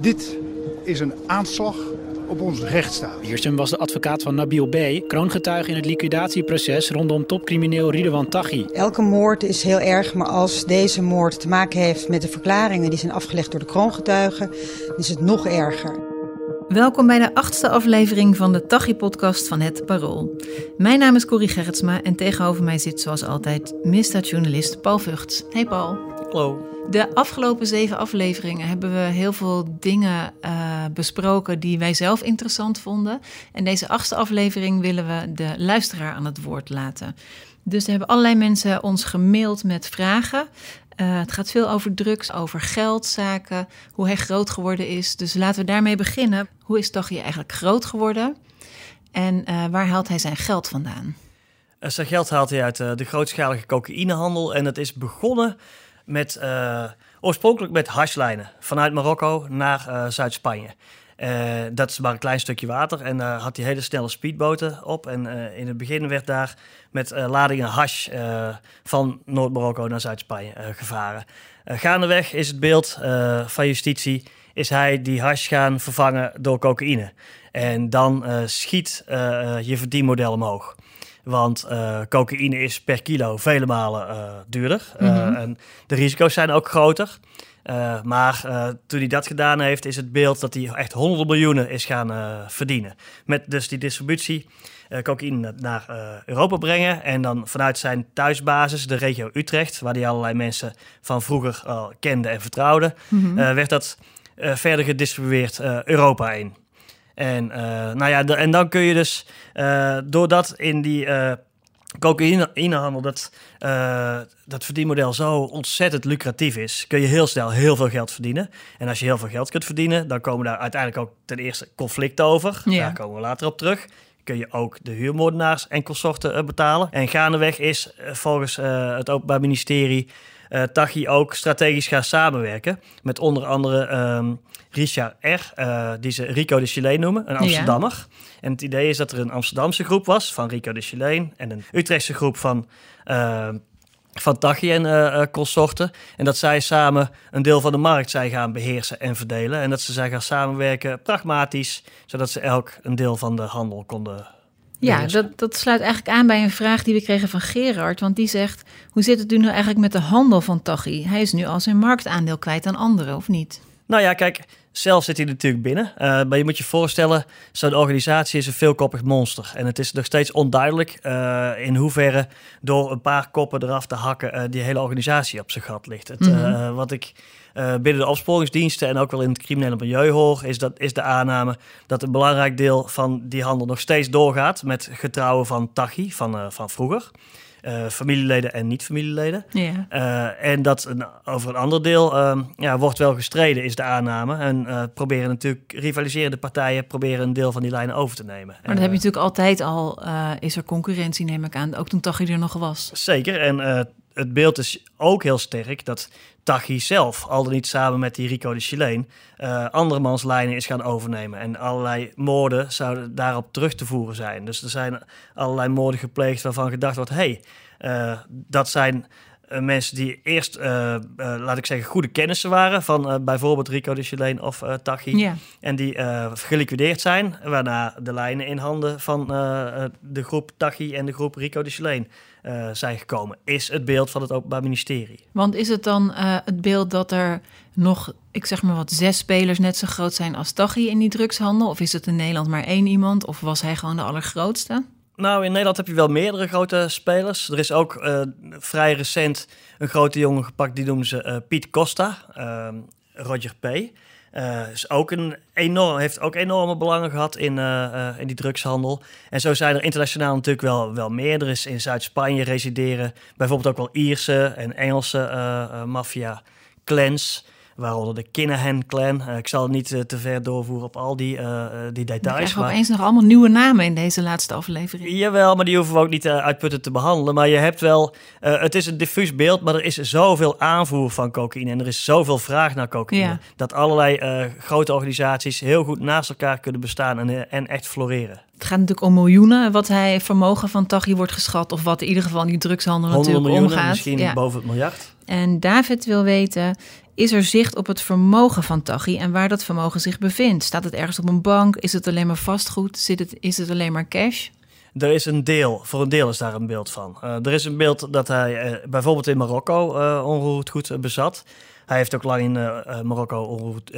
Dit is een aanslag op onze rechtsstaat. Wiersum was de advocaat van Nabil B., kroongetuige in het liquidatieproces rondom topcrimineel Ridwan Taghi. Elke moord is heel erg, maar als deze moord te maken heeft met de verklaringen die zijn afgelegd door de kroongetuigen, is het nog erger. Welkom bij de achtste aflevering van de Taghi-podcast van Het Parool. Mijn naam is Corrie Gerritsma en tegenover mij zit zoals altijd misdaadjournalist Paul Vugts. Hey Paul. Hallo. De afgelopen zeven afleveringen hebben we heel veel dingen uh, besproken die wij zelf interessant vonden. En deze achtste aflevering willen we de luisteraar aan het woord laten. Dus er hebben allerlei mensen ons gemaild met vragen. Uh, het gaat veel over drugs, over geldzaken, hoe hij groot geworden is. Dus laten we daarmee beginnen. Hoe is Taghi eigenlijk groot geworden? En uh, waar haalt hij zijn geld vandaan? Zijn geld haalt hij uit de grootschalige cocaïnehandel. En het is begonnen met, oorspronkelijk met hashlijnen vanuit Marokko naar Zuid-Spanje. Uh, dat is maar een klein stukje water. En daar uh, had hij hele snelle speedboten op. En uh, in het begin werd daar met ladingen hash van Noord-Marokko naar Zuid-Spanje gevaren. gaandeweg is het beeld van justitie... is hij die hash gaan vervangen door cocaïne. En dan schiet je verdienmodel omhoog. Want cocaïne is per kilo vele malen duurder. Mm -hmm. en de risico's zijn ook groter... Maar toen hij dat gedaan heeft, is het beeld dat hij echt honderden miljoenen is gaan verdienen. Met dus die distributie cocaïne naar Europa brengen. En dan vanuit zijn thuisbasis, de regio Utrecht, waar hij allerlei mensen van vroeger al kende en vertrouwde, mm -hmm. werd dat verder gedistribueerd Europa in. En, nou ja, en dan kun je dus, doordat in die cocaïnehandel, dat, uh, dat verdienmodel zo ontzettend lucratief is, kun je heel snel heel veel geld verdienen. En als je heel veel geld kunt verdienen, dan komen daar uiteindelijk ook ten eerste conflicten over. Ja. Daar komen we later op terug. Kun je ook de huurmoordenaars en consorten uh, betalen. En gaandeweg is uh, volgens het Openbaar Ministerie uh, Taghi ook strategisch gaan samenwerken. Met onder andere um, Richard R., uh, die ze Rico de Chileen noemen, een Amsterdammer. Ja. En het idee is dat er een Amsterdamse groep was van Rico de Chileen en een Utrechtse groep van, uh, van Taghi en uh, consorten. En dat zij samen een deel van de markt zijn gaan beheersen en verdelen. En dat ze zijn gaan samenwerken pragmatisch, zodat ze elk een deel van de handel konden ja, dat, dat sluit eigenlijk aan bij een vraag die we kregen van Gerard. Want die zegt, hoe zit het nu nou eigenlijk met de handel van Taghi? Hij is nu al zijn marktaandeel kwijt aan anderen, of niet? Nou ja, kijk, zelf zit hij natuurlijk binnen. Uh, maar je moet je voorstellen, zo'n organisatie is een veelkoppig monster. En het is nog steeds onduidelijk uh, in hoeverre door een paar koppen eraf te hakken... Uh, die hele organisatie op zijn gat ligt. Het, mm -hmm. wat ik binnen de opsporingsdiensten en ook wel in het criminele milieu hoor... Is, dat, is de aanname dat een belangrijk deel van die handel nog steeds doorgaat... met getrouwen van Taghi, van, van vroeger... Uh, familieleden en niet-familieleden. Ja. Uh, en dat een, over een ander deel uh, ja, wordt wel gestreden, is de aanname. En proberen natuurlijk rivaliserende partijen proberen een deel van die lijnen over te nemen. Maar dat heb je natuurlijk altijd al, is er concurrentie, neem ik aan. Ook toen Taghi er nog was. Zeker. En het beeld is ook heel sterk dat Taghi zelf, al dan niet samen met die Rico de Chileen, uh, andermans lijnen is gaan overnemen. En allerlei moorden zouden daarop terug te voeren zijn. Dus er zijn allerlei moorden gepleegd waarvan gedacht wordt: hé, hey, uh, dat zijn mensen die eerst, laat ik zeggen, goede kennissen waren van bijvoorbeeld Rico de Chileen of Taghi. Ja. En die geliquideerd zijn, waarna de lijnen in handen van de groep Taghi en de groep Rico de Chileen uh, zijn gekomen, is het beeld van het Openbaar Ministerie. Want is het dan uh, het beeld dat er nog, ik zeg maar wat, zes spelers net zo groot zijn als Taghi in die drugshandel? Of is het in Nederland maar één iemand? Of was hij gewoon de allergrootste? Nou, in Nederland heb je wel meerdere grote spelers. Er is ook uh, vrij recent een grote jongen gepakt, die noemen ze Piet Costa, ehm, Roger P., is ook een enorm, heeft ook enorme belangen gehad in, in die drugshandel. En zo zijn er internationaal natuurlijk wel, wel meer. Er in Zuid-Spanje resideren bijvoorbeeld ook wel Ierse en Engelse maffia-clans. Waaronder de Kinahan-clan. Uh, ik zal niet uh, te ver doorvoeren op al die, uh, die details. Krijgen maar... opeens nog allemaal nieuwe namen in deze laatste aflevering. Jawel, maar die hoeven we ook niet uitputtend te behandelen. Maar je hebt wel... het is een diffuus beeld, maar er is zoveel aanvoer van cocaïne. En er is zoveel vraag naar cocaïne. Ja. Dat allerlei grote organisaties heel goed naast elkaar kunnen bestaan en, en echt floreren. Het gaat natuurlijk om miljoenen wat hij vermogen van Taghi wordt geschat. Of wat in ieder geval die drugshandel natuurlijk omgaat. misschien Ja. boven het miljard. En David wil weten, is er zicht op het vermogen van Taghi en waar dat vermogen zich bevindt? Staat het ergens op een bank? Is het alleen maar vastgoed? Zit het, is het alleen maar cash? Er is een deel, voor een deel is daar een beeld van. Eh, er is een beeld dat hij eh, bijvoorbeeld in Marokko eh onroerend goed bezat. Hij heeft ook lang in Marokko onroerend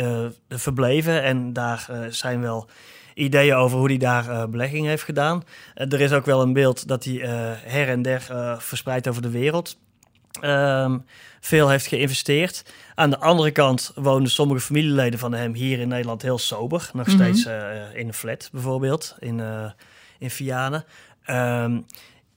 verbleven en daar zijn wel ideeën over hoe hij daar eh, belegging heeft gedaan. Eh, er is ook wel een beeld dat hij eh, her en der verspreid over de wereld ehm, veel heeft geïnvesteerd. Aan de andere kant woonden sommige familieleden van hem hier in Nederland heel sober. Nog Mhm. steeds in een flat bijvoorbeeld, in, in Vianen. Ehm,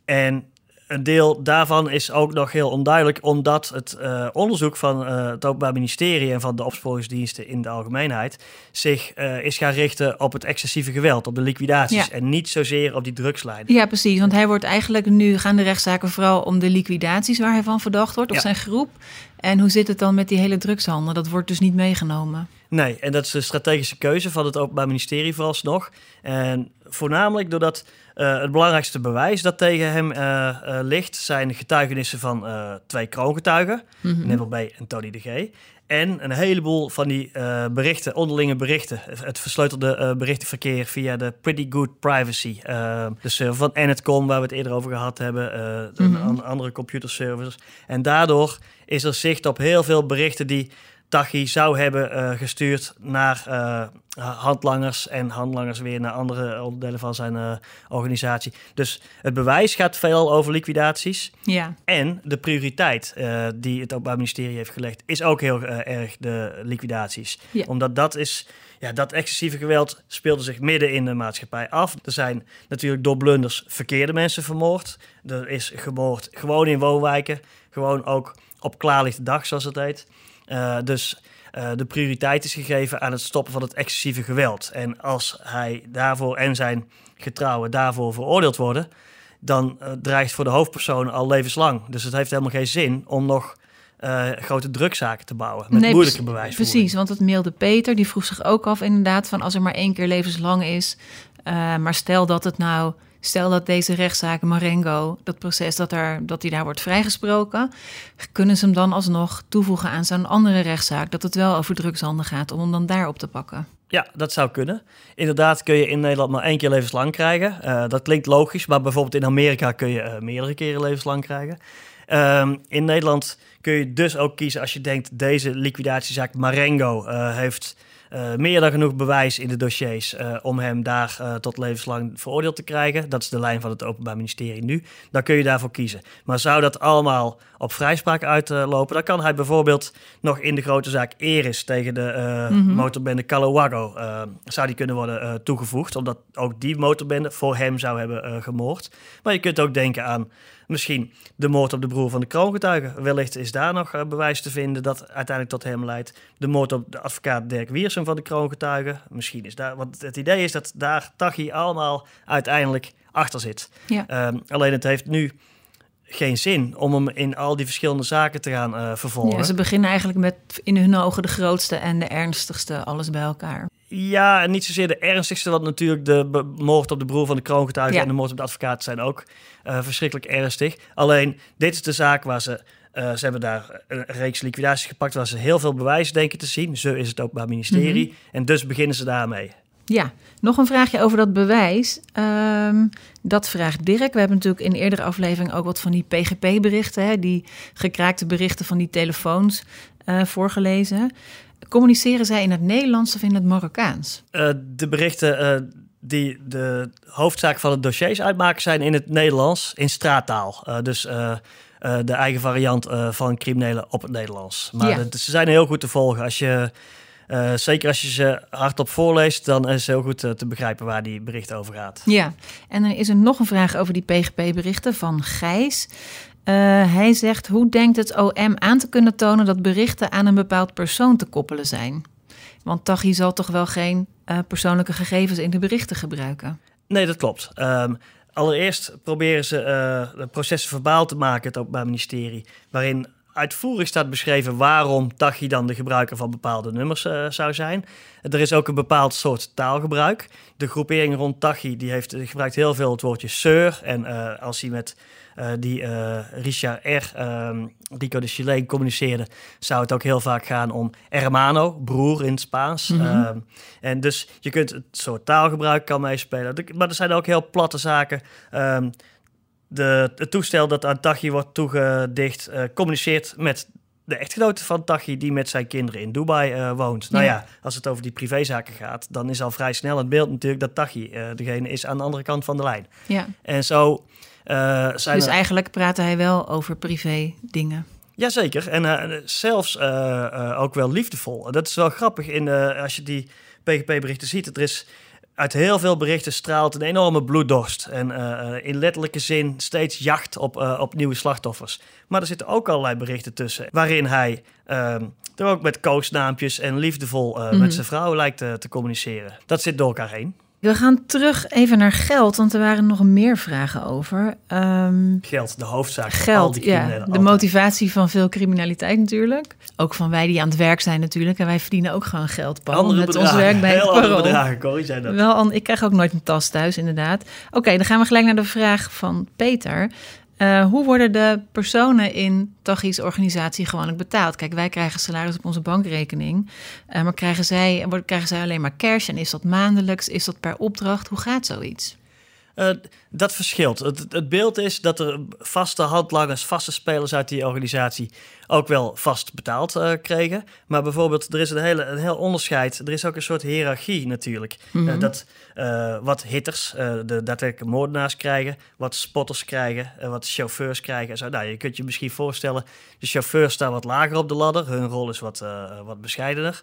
en een deel daarvan is ook nog heel onduidelijk, omdat het eh, onderzoek van eh, het Openbaar Ministerie en van de opsporingsdiensten in de algemeenheid zich eh, is gaan richten op het excessieve geweld, op de liquidaties Ja. en niet zozeer op die drugslijn. Ja, precies. Want hij wordt eigenlijk nu gaan de rechtszaken vooral om de liquidaties waar hij van verdacht wordt, of Ja. zijn groep. En hoe zit het dan met die hele drugshandel? Dat wordt dus niet meegenomen. Nee, en dat is een strategische keuze van het Openbaar Ministerie vooralsnog. En voornamelijk doordat eh, het belangrijkste bewijs dat tegen hem eh, eh, ligt... zijn getuigenissen van twee kroongetuigen. Neville B. en Tony de G. En een heleboel van die berichten, onderlinge berichten. Het versleutelde berichtenverkeer via de Pretty Good Privacy. de server van Enetcom, waar we het eerder over gehad hebben. an- andere computerservers. En daardoor is er zicht op heel veel berichten die Tachi zou hebben eh, gestuurd naar eh, handlangers en handlangers weer naar andere onderdelen van zijn eh, organisatie. Dus het bewijs gaat veel over liquidaties. Ja, En de prioriteit die het Openbaar Ministerie heeft gelegd, is ook heel erg de liquidaties. Ja. Omdat dat is, ja, dat excessieve geweld speelde zich midden in de maatschappij af. Er zijn natuurlijk door blunders verkeerde mensen vermoord. Er is gemoord gewoon in woonwijken, gewoon ook op klaarlichte dag, zoals het heet. Eh, dus eh, de prioriteit is gegeven aan het stoppen van het excessieve geweld. En als hij daarvoor en zijn getrouwen daarvoor veroordeeld worden, dan eh, dreigt voor de hoofdpersoon al levenslang. Dus het heeft helemaal geen zin om nog grote drukzaken te bouwen met Nee, moeilijke bewijsvoering. Precies, want het mailde Peter, die vroeg zich ook af inderdaad van als er maar één keer levenslang is. maar stel dat het nou, stel dat deze rechtszaak Marengo, dat proces dat, er, dat hij daar wordt vrijgesproken, kunnen ze hem dan alsnog toevoegen aan zo'n andere rechtszaak dat het wel over drugshandel gaat om hem dan daar op te pakken. Ja, dat zou kunnen. Inderdaad kun je in Nederland maar één keer levenslang krijgen. Eh, dat klinkt logisch, maar bijvoorbeeld in Amerika kun je eh, meerdere keren levenslang krijgen. Ehm, in Nederland kun je dus ook kiezen als je denkt... deze liquidatiezaak Marengo eh, heeft eh, meer dan genoeg bewijs in de dossiers... eh, om hem daar eh, tot levenslang veroordeeld te krijgen. Dat is de lijn van het Openbaar Ministerie nu. Dan kun je daarvoor kiezen. Maar zou dat allemaal op vrijspraak uitlopen... dan kan hij bijvoorbeeld nog in de grote zaak Eris... tegen de eh, Mhm. motorbende Calawago... zou die kunnen worden toegevoegd... omdat ook die motorbende voor hem zou hebben gemoord. Maar je kunt ook denken aan misschien de moord op de broer van de kroongetuige. Wellicht is daar nog eh, bewijs te vinden dat uiteindelijk tot hem leidt. De moord op de advocaat Dirk Wiersum van de kroongetuige. Misschien is daar, want het idee is dat daar Tachi allemaal uiteindelijk achter zit. Ja. Ehm, alleen het heeft nu geen zin om hem in al die verschillende zaken te gaan eh, vervolgen. Ja, ze beginnen eigenlijk met in hun ogen de grootste en de ernstigste, alles bij elkaar. Ja, en niet zozeer de ernstigste, want natuurlijk de moord op de broer van de kroongetuige Ja. en de moord op de advocaat zijn ook eh, verschrikkelijk ernstig. Alleen, dit is de zaak waar ze, eh, ze hebben daar een reeks liquidaties gepakt waar ze heel veel bewijs denken te zien. Zo is het Openbaar Ministerie. En dus beginnen ze daarmee. Ja, nog een vraagje over dat bewijs. Ehm, dat vraagt Dirk. We hebben natuurlijk in eerdere aflevering ook wat van die PGP-berichten, die gekraakte berichten van die telefoons, eh, voorgelezen. Communiceren zij in het Nederlands of in het Marokkaans? Eh, de berichten eh, die de hoofdzaak van het dossiers uitmaken zijn in het Nederlands, in straattaal. Eh, dus de eigen variant van criminelen op het Nederlands. Maar Ja. de- ze zijn heel goed te volgen. Als je, zeker als je ze hardop voorleest, dan is het heel goed te begrijpen waar die bericht over gaat. Ja, en dan is er nog een vraag over die PGP-berichten van Gijs. Eh, hij zegt, hoe denkt het OM aan te kunnen tonen dat berichten aan een bepaald persoon te koppelen zijn? Want Tachi zal toch wel geen eh, persoonlijke gegevens in de berichten gebruiken? Nee, dat klopt. Ehm, allereerst proberen ze eh, processen verbaal te maken, het Openbaar Ministerie, waarin uitvoerig staat beschreven waarom Tachi dan de gebruiker van bepaalde nummers zou zijn. Er is ook een bepaald soort taalgebruik. De groepering rond Tachi die heeft, gebruikt heel veel het woordje sir. En als hij met die Richard R., um, Rico de Chile communiceerde, zou het ook heel vaak gaan om hermano, broer in het Spaans. Mm -hmm. um, en dus je kunt het soort taalgebruik kan meespelen. Maar er zijn ook heel platte zaken. Um, de, het toestel dat aan Tachi wordt toegedicht, uh, communiceert met de echtgenote van Tachi die met zijn kinderen in Dubai uh, woont. Nou ja, als het over die privézaken gaat, dan is al vrij snel het beeld natuurlijk dat Tachi uh, degene is aan de andere kant van de lijn. Ja. En zo zijn Dus er... eigenlijk praatte hij wel over privé dingen. Jazeker, en uh, zelfs uh, ook wel liefdevol. Dat is wel grappig in, als je die PGP-berichten ziet. Er is uit heel veel berichten straalt een enorme bloeddorst. En in letterlijke zin steeds jacht op, op nieuwe slachtoffers. Maar er zitten ook allerlei berichten tussen. Waarin hij uh, er ook met koosnaampjes en liefdevol mm -hmm. met zijn vrouw lijkt te, te communiceren. Dat zit door elkaar heen. We gaan terug even naar geld, want er waren nog meer vragen over. Um, geld, de hoofdzaak. Geld, ja. De altijd. motivatie van veel criminaliteit natuurlijk. Ook van wij die aan het werk zijn natuurlijk. En wij verdienen ook gewoon geld, Paul. Andere met bedragen, ons werk bij heel het andere Parool. bedragen, Corrie, zijn dat. Wel, ik krijg ook nooit een tas thuis, inderdaad. Oké, okay, dan gaan we gelijk naar de vraag van Peter. Uh, hoe worden de personen in Tachi's organisatie gewoonlijk betaald? Kijk, wij krijgen salaris op onze bankrekening, uh, maar krijgen zij, krijgen zij alleen maar cash? En is dat maandelijks? Is dat per opdracht? Hoe gaat zoiets? Uh, dat verschilt. Het, het, beeld is dat er vaste handlangers, vaste spelers uit die organisatie ook wel vast betaald uh, kregen. Maar bijvoorbeeld, er is een, hele, een heel onderscheid. Er is ook een soort hiërarchie natuurlijk. Mm -hmm. uh, dat wat hitters, de daadwerkelijke moordenaars krijgen, wat spotters krijgen, wat chauffeurs krijgen. En zo. Nou, je kunt je misschien voorstellen, de chauffeurs staan wat lager op de ladder. Hun rol is wat, wat bescheidener.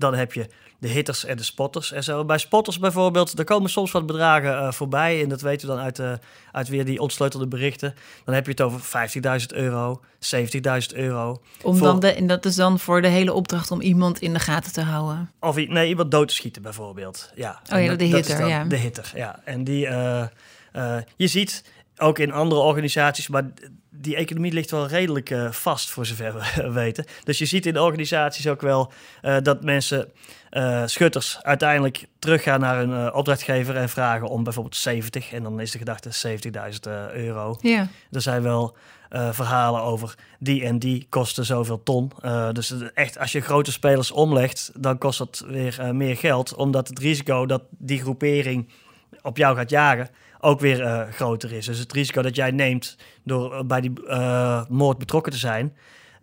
Dan heb je de hitters en de spotters en zo. Bij spotters bijvoorbeeld, er komen soms wat bedragen uh, voorbij. En dat weten we dan uit, uh, uit weer die ontsleutelde berichten. Dan heb je het over 15.000 euro, 70.000 euro. Om voor... dan de, en dat is dan voor de hele opdracht om iemand in de gaten te houden? Of nee, iemand dood te schieten bijvoorbeeld. Ja. Oh ja, dat, de hitter, ja. De hitter, ja. En die, uh, je ziet ook in andere organisaties, maar die economie ligt wel redelijk uh, vast, voor zover we weten. Dus je ziet in organisaties ook wel uh, dat mensen, uh, schutters, uiteindelijk teruggaan naar hun opdrachtgever en vragen om bijvoorbeeld 70. En dan is de gedachte 70.000 euro. Ja. Er zijn wel verhalen over die en die kosten zoveel ton. dus echt, als je grote spelers omlegt, dan kost dat weer meer geld. Omdat het risico dat die groepering op jou gaat jagen ook weer uh, groter is. Dus het risico dat jij neemt door uh, bij die uh, moord betrokken te zijn,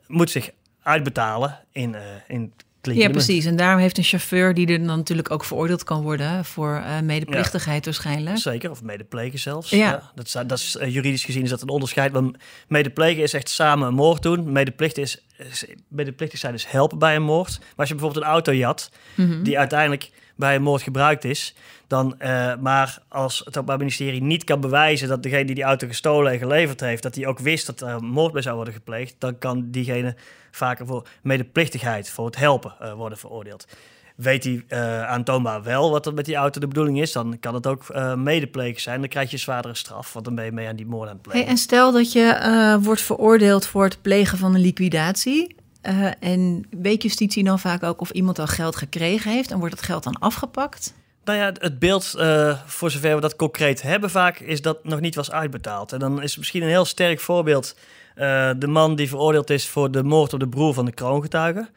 moet zich uitbetalen in, in ja, precies. En daarom heeft een chauffeur die er dan natuurlijk ook veroordeeld kan worden voor medeplichtigheid ja. waarschijnlijk. Zeker, of medeplegen zelfs. Ja. ja dat, is, dat is juridisch gezien is dat een onderscheid. Want medeplegen is echt samen een moord doen. Medeplicht is, is medeplichtig zijn is helpen bij een moord. Maar als je bijvoorbeeld een auto jat, mm -hmm. die uiteindelijk bij een moord gebruikt is, dan, uh, maar als het Openbaar Ministerie niet kan bewijzen dat degene die die auto gestolen en geleverd heeft, dat hij ook wist dat er moord bij zou worden gepleegd, dan kan diegene vaker voor medeplichtigheid, voor het helpen uh, worden veroordeeld. Weet hij uh, aantoonbaar wel wat er met die auto de bedoeling is, dan kan het ook medeplegen zijn. Dan krijg je zwaardere straf, want dan ben je mee aan die moord aan het plegen. En stel dat je wordt veroordeeld voor het plegen van een liquidatie. Uh, en weet justitie dan vaak ook of iemand al geld gekregen heeft en wordt dat geld dan afgepakt? Nou ja, het beeld, uh, voor zover we dat concreet hebben vaak, is dat nog niet was uitbetaald. En dan is misschien een heel sterk voorbeeld uh, de man die veroordeeld is voor de moord op de broer van de kroongetuige,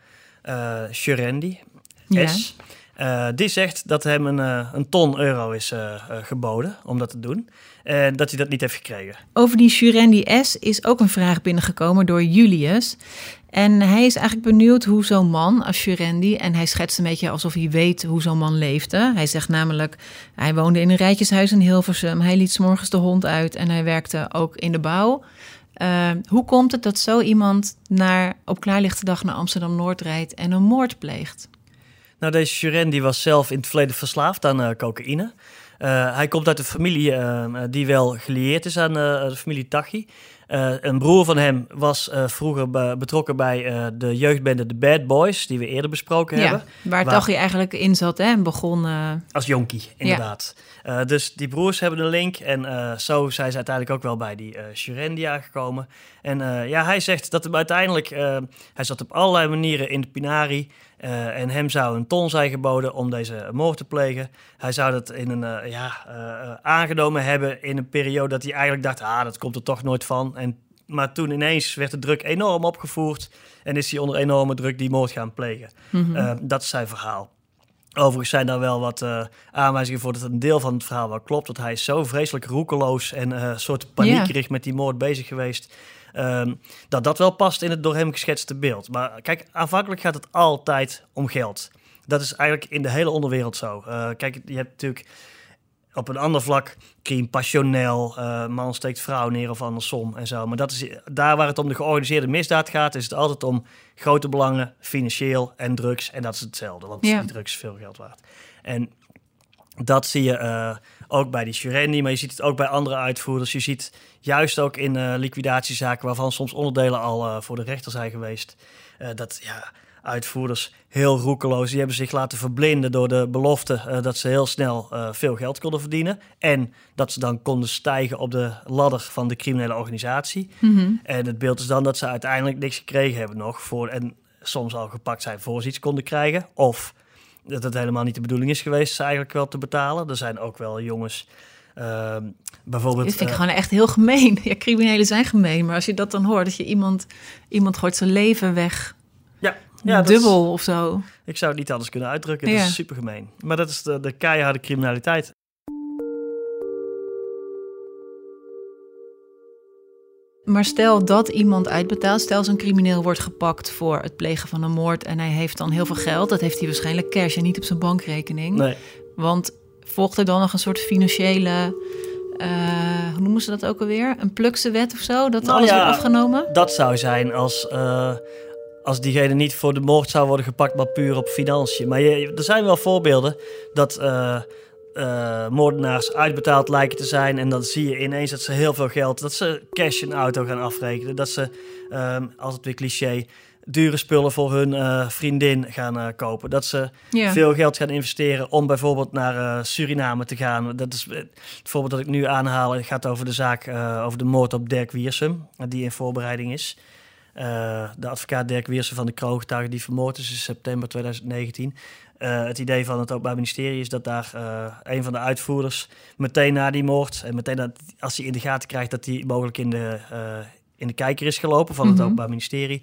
uh, Shurendi ja. S. die zegt dat hem een, een ton euro is geboden om dat te doen. En dat hij dat niet heeft gekregen. Over die Shurendi S is ook een vraag binnengekomen door Julius. En hij is eigenlijk benieuwd hoe zo'n man als Shurendi... en hij schetst een beetje alsof hij weet hoe zo'n man leefde. Hij zegt namelijk, hij woonde in een rijtjeshuis in Hilversum. Hij liet 's morgens de hond uit en hij werkte ook in de bouw. Uh, hoe komt het dat zo iemand naar, op klaarlichte dag naar Amsterdam-Noord rijdt... en een moord pleegt? Nou, deze Shurendi was zelf in het verleden verslaafd aan uh, cocaïne... Uh, hij komt uit een familie uh, die wel gelieerd is aan uh, de familie Tachi. Uh, een broer van hem was uh, vroeger be betrokken bij uh, de jeugdbende The Bad Boys, die we eerder besproken ja, hebben. Waar Taghi eigenlijk in zat hè, en begon... Als jonkie, inderdaad. Ja. dus die broers hebben een link en zo zijn ze uiteindelijk ook wel bij die uh, Shurendi aangekomen. En ja, hij zegt dat hem uiteindelijk... hij zat op allerlei manieren in de Pinari... Uh, en hem zou een ton zijn geboden om deze moord te plegen. Hij zou dat in een, uh, ja, uh, aangenomen hebben in een periode dat hij eigenlijk dacht, ah, dat komt er toch nooit van. En, maar toen ineens werd de druk enorm opgevoerd en is hij onder enorme druk die moord gaan plegen. Mm -hmm. dat is zijn verhaal. Overigens zijn daar wel wat aanwijzingen voor dat een deel van het verhaal wel klopt. Want hij is zo vreselijk roekeloos en een soort paniekerig yeah. met die moord bezig geweest. Um, dat dat wel past in het door hem geschetste beeld. Maar kijk, aanvankelijk gaat het altijd om geld. Dat is eigenlijk in de hele onderwereld zo. Uh, kijk, je hebt natuurlijk op een ander vlak crime passioneel, uh, man steekt vrouw neer of andersom en zo. Maar dat is daar waar het om de georganiseerde misdaad gaat, is het altijd om grote belangen, financieel en drugs. En dat is hetzelfde, want ja. die drugs is veel geld waard. En dat zie je uh, ook bij die Shurendi, maar je ziet het ook bij andere uitvoerders. Je ziet juist ook in uh, liquidatiezaken, waarvan soms onderdelen al voor de rechter zijn geweest, dat ja, uitvoerders heel roekeloos, die hebben zich laten verblinden door de belofte dat ze heel snel veel geld konden verdienen. En dat ze dan konden stijgen op de ladder van de criminele organisatie. Mm -hmm. En het beeld is dan dat ze uiteindelijk niks gekregen hebben nog voor, en soms al gepakt zijn voor ze iets konden krijgen. Of dat het helemaal niet de bedoeling is geweest, ze eigenlijk wel te betalen. Er zijn ook wel jongens, uh, bijvoorbeeld... Dit vind ik uh, gewoon echt heel gemeen. Ja, criminelen zijn gemeen, maar als je dat dan hoort, dat je iemand, iemand gooit zijn leven weg... Ja, ja dubbel is, of zo. Ik zou het niet anders kunnen uitdrukken. Ja. Dat is super gemeen. Maar dat is de, de keiharde criminaliteit. Maar stel dat iemand uitbetaalt, stel zo'n crimineel wordt gepakt voor het plegen van een moord en hij heeft dan heel veel geld, dat heeft hij waarschijnlijk cash en niet op zijn bankrekening. Nee. Want volgt er dan nog een soort financiële, uh, hoe noemen ze dat ook alweer? Een plukse wet of zo, dat nou, alles ja, wordt afgenomen? Dat zou zijn als, uh, als diegene niet voor de moord zou worden gepakt, maar puur op financiën. Maar je, er zijn wel voorbeelden dat... Uh, uh, moordenaars uitbetaald lijken te zijn. En dan zie je ineens dat ze heel veel geld, dat ze cash een auto gaan afrekenen. Dat ze, um, altijd weer cliché, dure spullen voor hun uh, vriendin gaan uh, kopen. Dat ze veel geld gaan investeren om bijvoorbeeld naar Suriname te gaan. Dat is het voorbeeld dat ik nu aanhaal. Het gaat over de zaak, over de moord op Dirk Wiersum, die in voorbereiding is. Uh, de advocaat Dirk Wiersum van de kroongetuige die vermoord is in september 2019. Uh, het idee van het Openbaar Ministerie is dat daar uh, een van de uitvoerders meteen na die moord en meteen dat, als hij in de gaten krijgt dat hij mogelijk in de, in de kijker is gelopen van het mm -hmm. Openbaar Ministerie,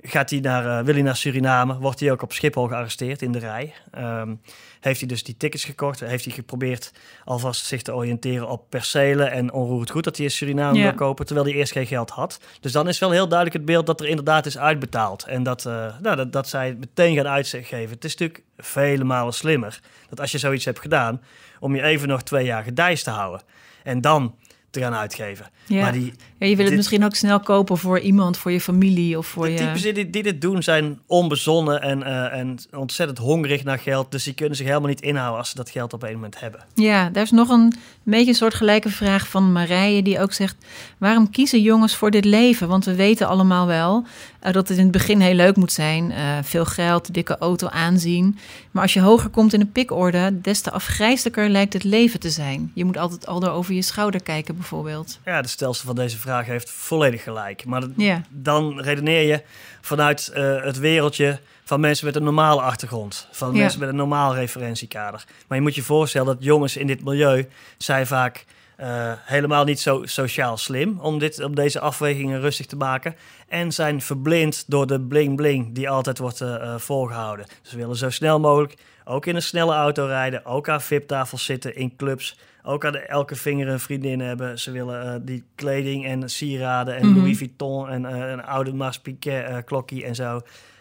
gaat hij naar, wil hij naar Suriname, wordt hij ook op Schiphol gearresteerd in de rij. Um, heeft hij dus die tickets gekocht, heeft hij geprobeerd alvast zich te oriënteren op percelen en onroerend goed dat hij in Suriname Ja. wil kopen, terwijl hij eerst geen geld had. Dus dan is wel heel duidelijk het beeld dat er inderdaad is uitbetaald en dat, uh, nou, dat, dat zij het meteen gaan uitgeven. Het is natuurlijk vele malen slimmer dat als je zoiets hebt gedaan, om je even nog twee jaar gedijst te houden en dan te gaan uitgeven. Ja. Maar die, Ja, je wil het dit- misschien ook snel kopen voor iemand, voor je familie of voor de je... types die, die dit doen zijn onbezonnen en, eh, en ontzettend hongerig naar geld. Dus die kunnen zich helemaal niet inhouden als ze dat geld op een moment hebben. Ja, daar is nog een beetje een soort gelijke vraag van Marije, die ook zegt: waarom kiezen jongens voor dit leven? Want we weten allemaal wel eh, dat het in het begin heel leuk moet zijn, eh, veel geld, dikke auto aanzien. Maar als je hoger komt in de pikorde, des te afgrijzelijker lijkt het leven te zijn. Je moet altijd al door over je schouder kijken, bijvoorbeeld. Ja, de stelsel van deze vraag heeft volledig gelijk. Maar dat- dan redeneer je vanuit eh, het wereldje van mensen met een normale achtergrond. Van mensen met een normaal referentiekader. Maar je moet je voorstellen dat jongens in dit milieu zijn vaak eh, helemaal niet zo sociaal slim om, dit, om deze afwegingen rustig te maken. En zijn verblind door de bling-bling die altijd wordt eh, voorgehouden. Dus ze willen zo snel mogelijk ook in een snelle auto rijden, ook aan VIP-tafels zitten in clubs. Ook aan elke vinger een vriendin hebben. Ze willen eh, die kleding en sieraden en Mhm. Louis Vuitton en eh, een oude Mas Piquet eh, klokkie en zo.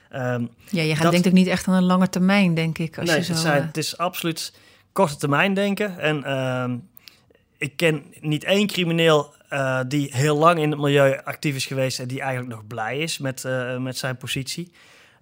Ehm, Ja, je gaat Dat- denkt ook niet echt aan een lange termijn, denk ik. Als nee, je zo, het, zijn, het is absoluut korte termijn denken. En ehm, ik ken niet één crimineel die heel lang in het milieu actief is geweest en die eigenlijk nog blij is met, met zijn positie.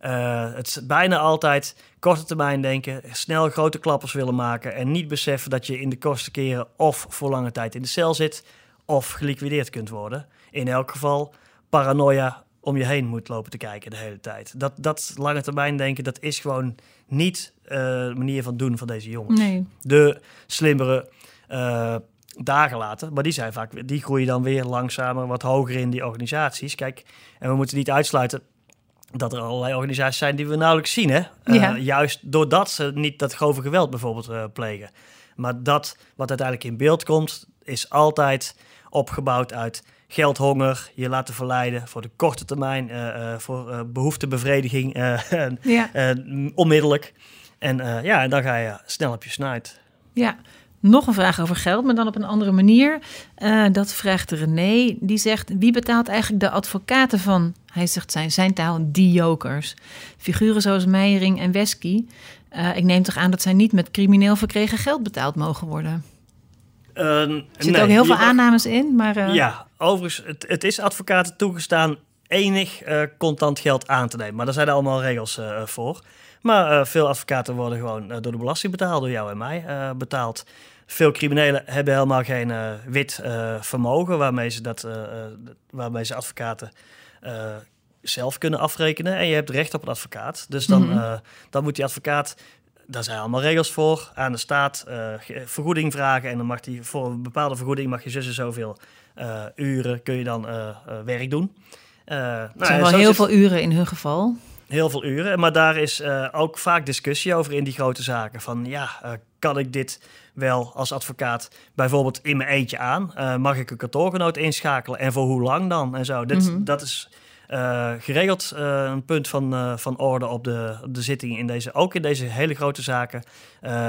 Eh, het is bijna altijd korte termijn denken, snel grote klappers willen maken en niet beseffen dat je in de kortste keren of voor lange tijd in de cel zit of geliquideerd kunt worden. in elk geval paranoia om je heen moet lopen te kijken de hele tijd. Dat, dat lange termijn denken, dat is gewoon niet uh, de manier van doen van deze jongens. Nee. De slimmere uh, dagen later, maar die zijn vaak, die groeien dan weer langzamer, wat hoger in die organisaties. Kijk, en we moeten niet uitsluiten dat er allerlei organisaties zijn die we nauwelijks zien. Hè? Ja. Uh, juist doordat ze niet dat grove geweld bijvoorbeeld uh, plegen. Maar dat wat uiteindelijk in beeld komt, is altijd opgebouwd uit geldhonger, je laten verleiden voor de korte termijn, uh, voor behoeftebevrediging ja. onmiddellijk. En ja, en dan ga je snel op je snuit. Ja, nog een vraag over geld, maar dan op een andere manier. Uh, dat vraagt René. Die zegt: wie betaalt eigenlijk de advocaten van, hij zegt zijn, zijn taal, die jokers? Figuren zoals Meijering en Wesky. Uh, ik neem toch aan dat zij niet met crimineel verkregen geld betaald mogen worden? Uh, er zitten nee, ook heel veel mag... aannames in, maar... Ja, overigens, het, het, is advocaten toegestaan enig contant geld aan te nemen. Maar daar zijn er allemaal regels voor. Maar veel advocaten worden gewoon door de belasting betaald, door jou en mij betaald. Veel criminelen hebben helemaal geen wit vermogen waarmee ze, dat, waarmee ze advocaten zelf kunnen afrekenen. En je hebt recht op een advocaat. Dus dan, mm -hmm. dan moet die advocaat daar zijn allemaal regels voor. Aan de staat uh, vergoeding vragen. En dan mag die voor een bepaalde vergoeding mag je zussen zoveel uh, uren kun je dan uh, werk doen. er zijn wel heel veel uren in hun geval. Heel veel uren. Maar daar is ook vaak discussie over in die grote zaken. Van ja, kan ik dit wel als advocaat bijvoorbeeld in mijn eentje aan? mag ik een kantoorgenoot inschakelen? En voor hoe lang dan? En zo. Dit, mm -hmm. Dat is geregeld uh, een punt van, uh, van orde op de, op de zitting in deze, ook in deze hele grote zaken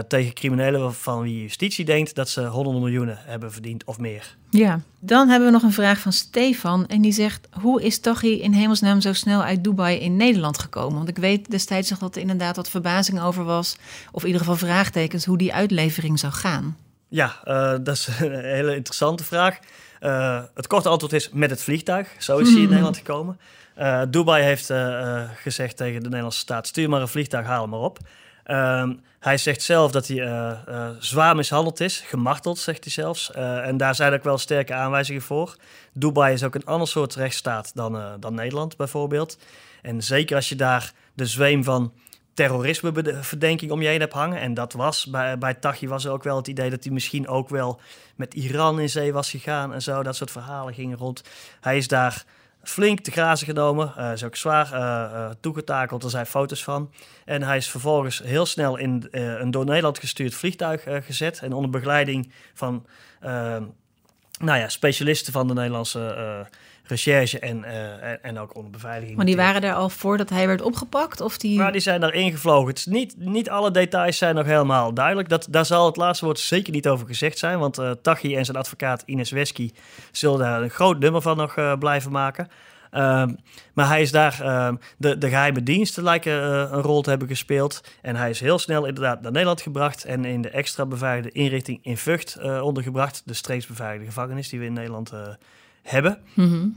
tegen criminelen van wie justitie denkt dat ze honderden miljoenen hebben verdiend of meer. Ja, dan hebben we nog een vraag van Stefan en die zegt: hoe is Taghi in hemelsnaam zo snel uit Dubai in Nederland gekomen? Want ik weet destijds nog dat er inderdaad wat verbazing over was, of in ieder geval vraagtekens hoe die uitlevering zou gaan. Ja, dat is een hele interessante vraag. Uh, het korte antwoord is met het vliegtuig. Zo is hij in Nederland gekomen. Uh, Dubai heeft uh, gezegd tegen de Nederlandse staat: stuur maar een vliegtuig, haal hem maar op. Ehm, hij zegt zelf dat hij zwaar mishandeld is, gemarteld, zegt hij zelfs. en daar zijn ook wel sterke aanwijzingen voor. Dubai is ook een ander soort rechtsstaat dan, dan Nederland bijvoorbeeld. En zeker als je daar de zweem van terrorismeverdenking om je heen hebt hangen. En dat was bij, bij Taghi was er ook wel het idee dat hij misschien ook wel met Iran in zee was gegaan en zo. Dat soort verhalen gingen rond. Hij is daar flink te grazen genomen. Uh, is ook zwaar uh, uh, toegetakeld. Er zijn foto's van. En hij is vervolgens heel snel in een door Nederland gestuurd vliegtuig gezet. En onder begeleiding van nou ja, specialisten van de Nederlandse recherche en, uh, en ook onder beveiliging. Maar die waren daar al voordat hij werd opgepakt? Of die... Maar die zijn daar ingevlogen. Het is niet, niet alle details zijn nog helemaal duidelijk. Dat, daar zal het laatste woord zeker niet over gezegd zijn. Want uh, Tachi en zijn advocaat Ines Wesky zullen daar een groot nummer van nog uh, blijven maken. Uh, maar hij is daar, uh, de, de geheime diensten lijken uh, een rol te hebben gespeeld. En hij is heel snel inderdaad naar Nederland gebracht en in de extra beveiligde inrichting in Vught ondergebracht. De streeksbeveiligde gevangenis die we in Nederland hebben. Mm -hmm.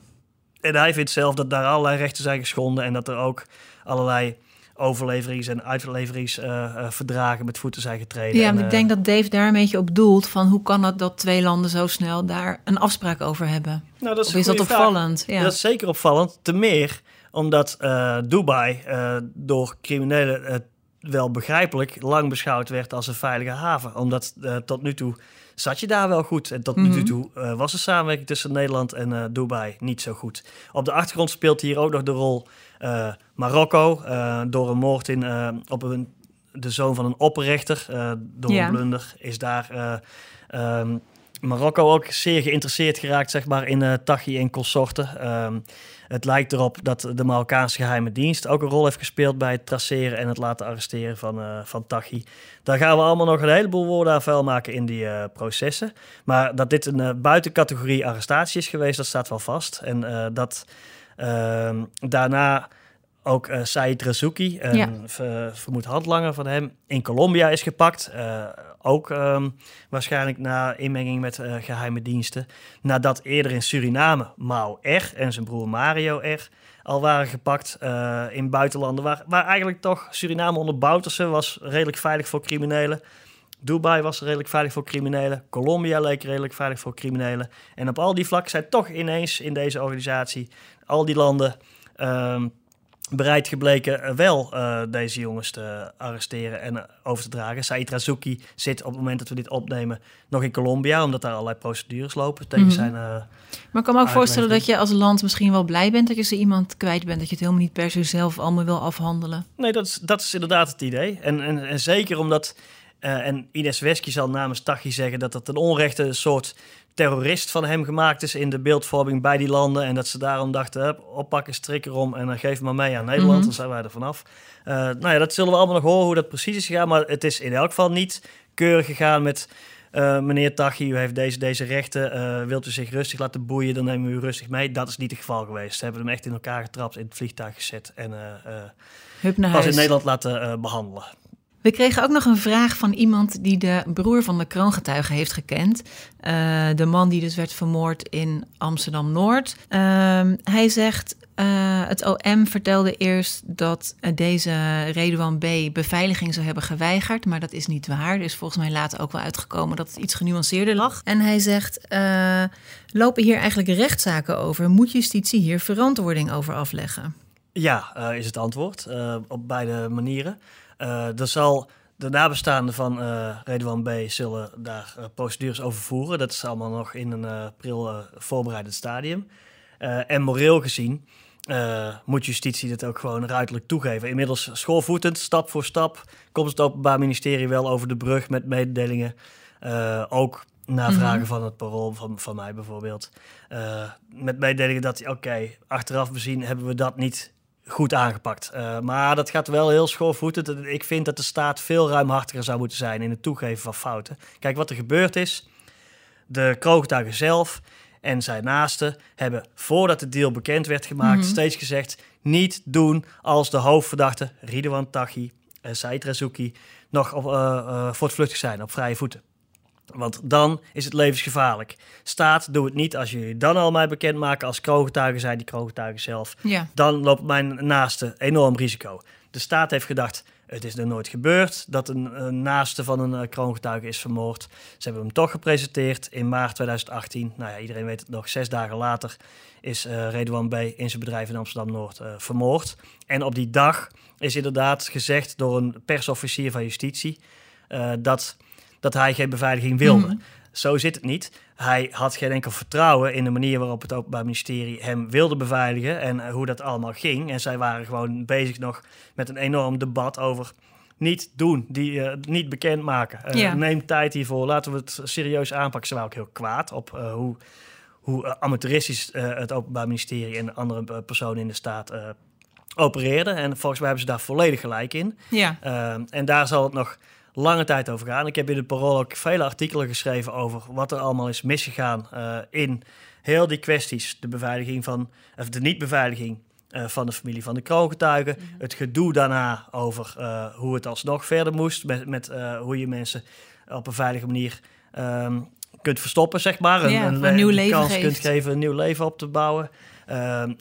En hij vindt zelf dat daar allerlei rechten zijn geschonden en dat er ook allerlei overleverings- en uitleveringsverdragen uh, met voeten zijn getreden. Ja, en, ik denk dat Dave daar een beetje op doelt van hoe kan het dat twee landen zo snel daar een afspraak over hebben? Nou, dat is, of is dat opvallend? Ja. Dat is zeker opvallend, te meer omdat uh, Dubai uh, door criminelen wel begrijpelijk lang beschouwd werd als een veilige haven. Omdat tot nu toe zat je daar wel goed. En tot nu Mhm. toe uh, was de samenwerking tussen Nederland en uh, Dubai niet zo goed. Op de achtergrond speelt hier ook nog de rol uh, Marokko. door een moord in, op een, de zoon van een opperrechter. door Ja. een blunder is daar... ehm, Marokko ook zeer geïnteresseerd geraakt zeg maar, in eh Tachi en consorten. Ehm, het lijkt erop dat de Marokkaanse geheime dienst ook een rol heeft gespeeld bij het traceren en het laten arresteren van, eh van Tachi. Daar gaan we allemaal nog een heleboel woorden aan vuil maken in die eh, processen. Maar dat dit een buitencategorie arrestatie is geweest, dat staat wel vast. En dat ehm, daarna ook eh Said Razouki, een Ja. ver- vermoed handlanger van hem, in Colombia is gepakt. Eh, ook ehm, waarschijnlijk na inmenging met eh, geheime diensten. Nadat eerder in Suriname Mao R. en zijn broer Mario R. al waren gepakt eh, in buitenlanden. Waar, waar eigenlijk toch Suriname onder Bouterse was redelijk veilig voor criminelen. Dubai was redelijk veilig voor criminelen. Colombia leek redelijk veilig voor criminelen. En op al die vlakken zijn toch ineens in deze organisatie al die landen ehm, bereid gebleken eh, wel uh, deze jongens te arresteren en uh, over te dragen. Said Razuki zit op het moment dat we dit opnemen nog in Colombia, omdat daar allerlei procedures lopen tegen mm -hmm. zijn. maar ik kan me ook voorstellen dat je als land misschien wel blij bent dat je ze iemand kwijt bent, dat je het helemaal niet per se zelf allemaal wil afhandelen. Nee, dat is, dat is inderdaad het idee. En, en, en zeker omdat. en Ines Wesky zal namens Tachi zeggen dat het een onrechte een soort terrorist van hem gemaakt is in de beeldvorming bij die landen. En dat ze daarom dachten, oppakken, strik erom en dan geef maar mee aan Nederland. Mm -hmm. Dan zijn wij er vanaf. Uh, nou ja, dat zullen we allemaal nog horen hoe dat precies is gegaan. Maar het is in elk geval niet keurig gegaan met... Uh, meneer Tachi, u heeft deze, deze rechten. Uh, wilt u zich rustig laten boeien, dan nemen we u rustig mee. Dat is niet het geval geweest. Ze hebben hem echt in elkaar getrapt, in het vliegtuig gezet en naar pas in Nederland laten behandelen. We kregen ook nog een vraag van iemand die de broer van de kroongetuige heeft gekend. Uh, de man die dus werd vermoord in Amsterdam-Noord. Uh, hij zegt, uh, het OM vertelde eerst dat deze Redouan B. beveiliging zou hebben geweigerd. Maar dat is niet waar. Er is volgens mij later ook wel uitgekomen dat het iets genuanceerder lag. En hij zegt, uh, lopen hier eigenlijk rechtszaken over? Moet justitie hier verantwoording over afleggen? Ja, is het antwoord. op beide manieren. Uh, er zal de nabestaanden van uh, Redouan B. zullen daar uh, procedures over voeren. Dat is allemaal nog in een april voorbereidend stadium. en moreel gezien moet justitie dit ook gewoon ruidelijk toegeven. Inmiddels schoolvoetend, stap voor stap, komt het Openbaar Ministerie wel over de brug met mededelingen. ook na vragen mm -hmm. van het parool van, van mij bijvoorbeeld. met mededelingen dat, oké, okay, achteraf bezien hebben we dat niet goed aangepakt. Uh, maar dat gaat wel heel schoolvoetend. Ik vind dat de staat veel ruimhartiger zou moeten zijn in het toegeven van fouten. Kijk, wat er gebeurd is. De kroongetuigen zelf en zijn naasten hebben voordat de deal bekend werd gemaakt... Mm -hmm. steeds gezegd, niet doen als de hoofdverdachte Ridwan Taghi en Said Razouki... nog op, uh, uh, voortvluchtig zijn, op vrije voeten. Want dan is het levensgevaarlijk. Staat, doe het niet. Als jullie dan al mij bekendmaken als kroongetuigen zijn, die kroongetuigen zelf, ja. dan loopt mijn naaste enorm risico. De staat heeft gedacht, het is er nooit gebeurd dat een, een naaste van een uh, kroongetuige is vermoord. Ze hebben hem toch gepresenteerd in maart 2018. Nou ja, iedereen weet het nog, zes dagen later is uh, Redouan B. in zijn bedrijf in Amsterdam-Noord uh, vermoord. En op die dag is inderdaad gezegd door een persofficier van justitie dat dat hij geen beveiliging wilde. Mm. Zo zit het niet. Hij had geen enkel vertrouwen in de manier waarop het Openbaar Ministerie hem wilde beveiligen en uh, hoe dat allemaal ging. En zij waren gewoon bezig nog met een enorm debat over niet doen, die uh, niet bekendmaken. Uh, Ja. Neem tijd hiervoor, laten we het serieus aanpakken. Ze waren ook heel kwaad op uh, hoe, hoe amateuristisch het Openbaar Ministerie en andere personen in de staat opereerden. En volgens mij hebben ze daar volledig gelijk in. Ja. en daar zal het nog lange tijd over gaan. Ik heb in het Parool ook vele artikelen geschreven over wat er allemaal is misgegaan uh, in heel die kwesties. De beveiliging van, of de niet-beveiliging uh, van de familie van de kroongetuigen. Mm -hmm. Het gedoe daarna over uh, hoe het alsnog verder moest. Met, met hoe je mensen op een veilige manier um, kunt verstoppen, zeg maar. Een, ja, een, een nieuw leven kans geeft. kunt geven een nieuw leven op te bouwen. Um,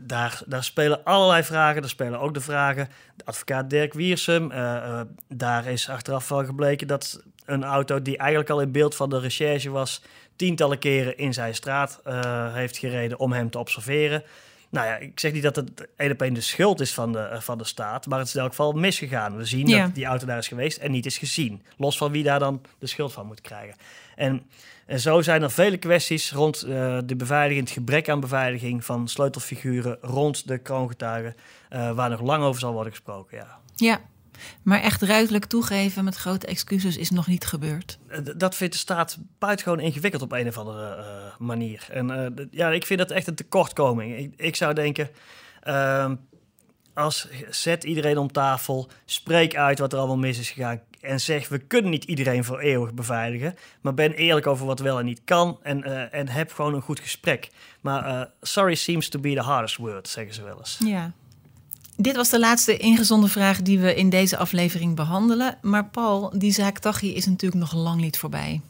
daar, daar spelen allerlei vragen. Er spelen ook de vragen. De advocaat Dirk Wiersum. Uh, uh, daar is achteraf wel gebleken dat een auto die eigenlijk al in beeld van de recherche was, tientallen keren in zijn straat uh, heeft gereden om hem te observeren. Nou ja, ik zeg niet dat het één op één de schuld is van de, van de staat, maar het is in elk geval misgegaan. We zien Ja. dat die auto daar is geweest en niet is gezien. Los van wie daar dan de schuld van moet krijgen. En, en zo zijn er vele kwesties rond uh, de beveiliging, het gebrek aan beveiliging van sleutelfiguren rond de kroongetuigen, uh, waar nog lang over zal worden gesproken. Ja. Ja, maar echt ruidelijk toegeven met grote excuses is nog niet gebeurd. Uh, dat vindt de staat buitengewoon ingewikkeld op een of andere uh, manier. En ja, ik vind dat echt een tekortkoming. Ik, ik zou denken, ehm, als zet iedereen om tafel, spreek uit wat er allemaal mis is gegaan en zeg, we kunnen niet iedereen voor eeuwig beveiligen, maar ben eerlijk over wat wel en niet kan en, en heb gewoon een goed gesprek. Maar sorry seems to be the hardest word, zeggen ze wel eens. Ja. Dit was de laatste ingezonden vraag die we in deze aflevering behandelen. Maar Paul, die zaak Tachi is natuurlijk nog lang niet voorbij.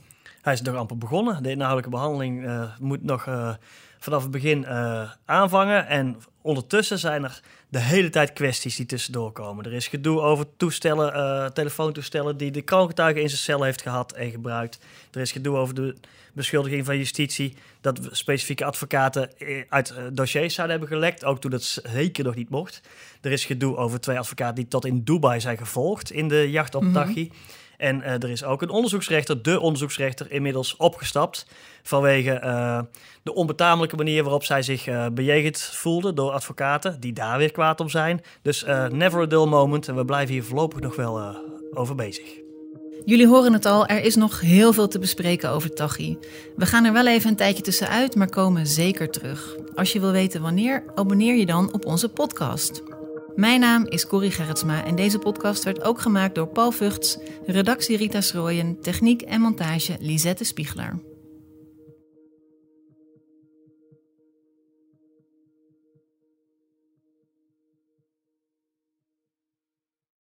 Hij is nog amper begonnen. De inhoudelijke behandeling uh, moet nog vanaf het begin aanvangen. En ondertussen zijn er de hele tijd kwesties die tussendoor komen. Er is gedoe over toestellen, uh, telefoontoestellen die de kroongetuige in zijn cel heeft gehad en gebruikt. Er is gedoe over de beschuldiging van justitie dat specifieke advocaten uit dossiers zouden hebben gelekt, ook toen dat zeker nog niet mocht. Er is gedoe over twee advocaten die tot in Dubai zijn gevolgd in de jacht op mm En uh, er is ook een onderzoeksrechter, de onderzoeksrechter, inmiddels opgestapt. Vanwege uh, de onbetamelijke manier waarop zij zich uh, bejegend voelde door advocaten, die daar weer kwaad om zijn. Dus never a dull moment. En we blijven hier voorlopig nog wel over bezig. Jullie horen het al, er is nog heel veel te bespreken over Tachi. We gaan er wel even een tijdje tussenuit, maar komen zeker terug. Als je wil weten wanneer, abonneer je dan op onze podcast. Mijn naam is Corrie Gerritsma en deze podcast werd ook gemaakt door Paul Vugts, redactie Rita Schrooien, techniek en montage Lisette Spiegler.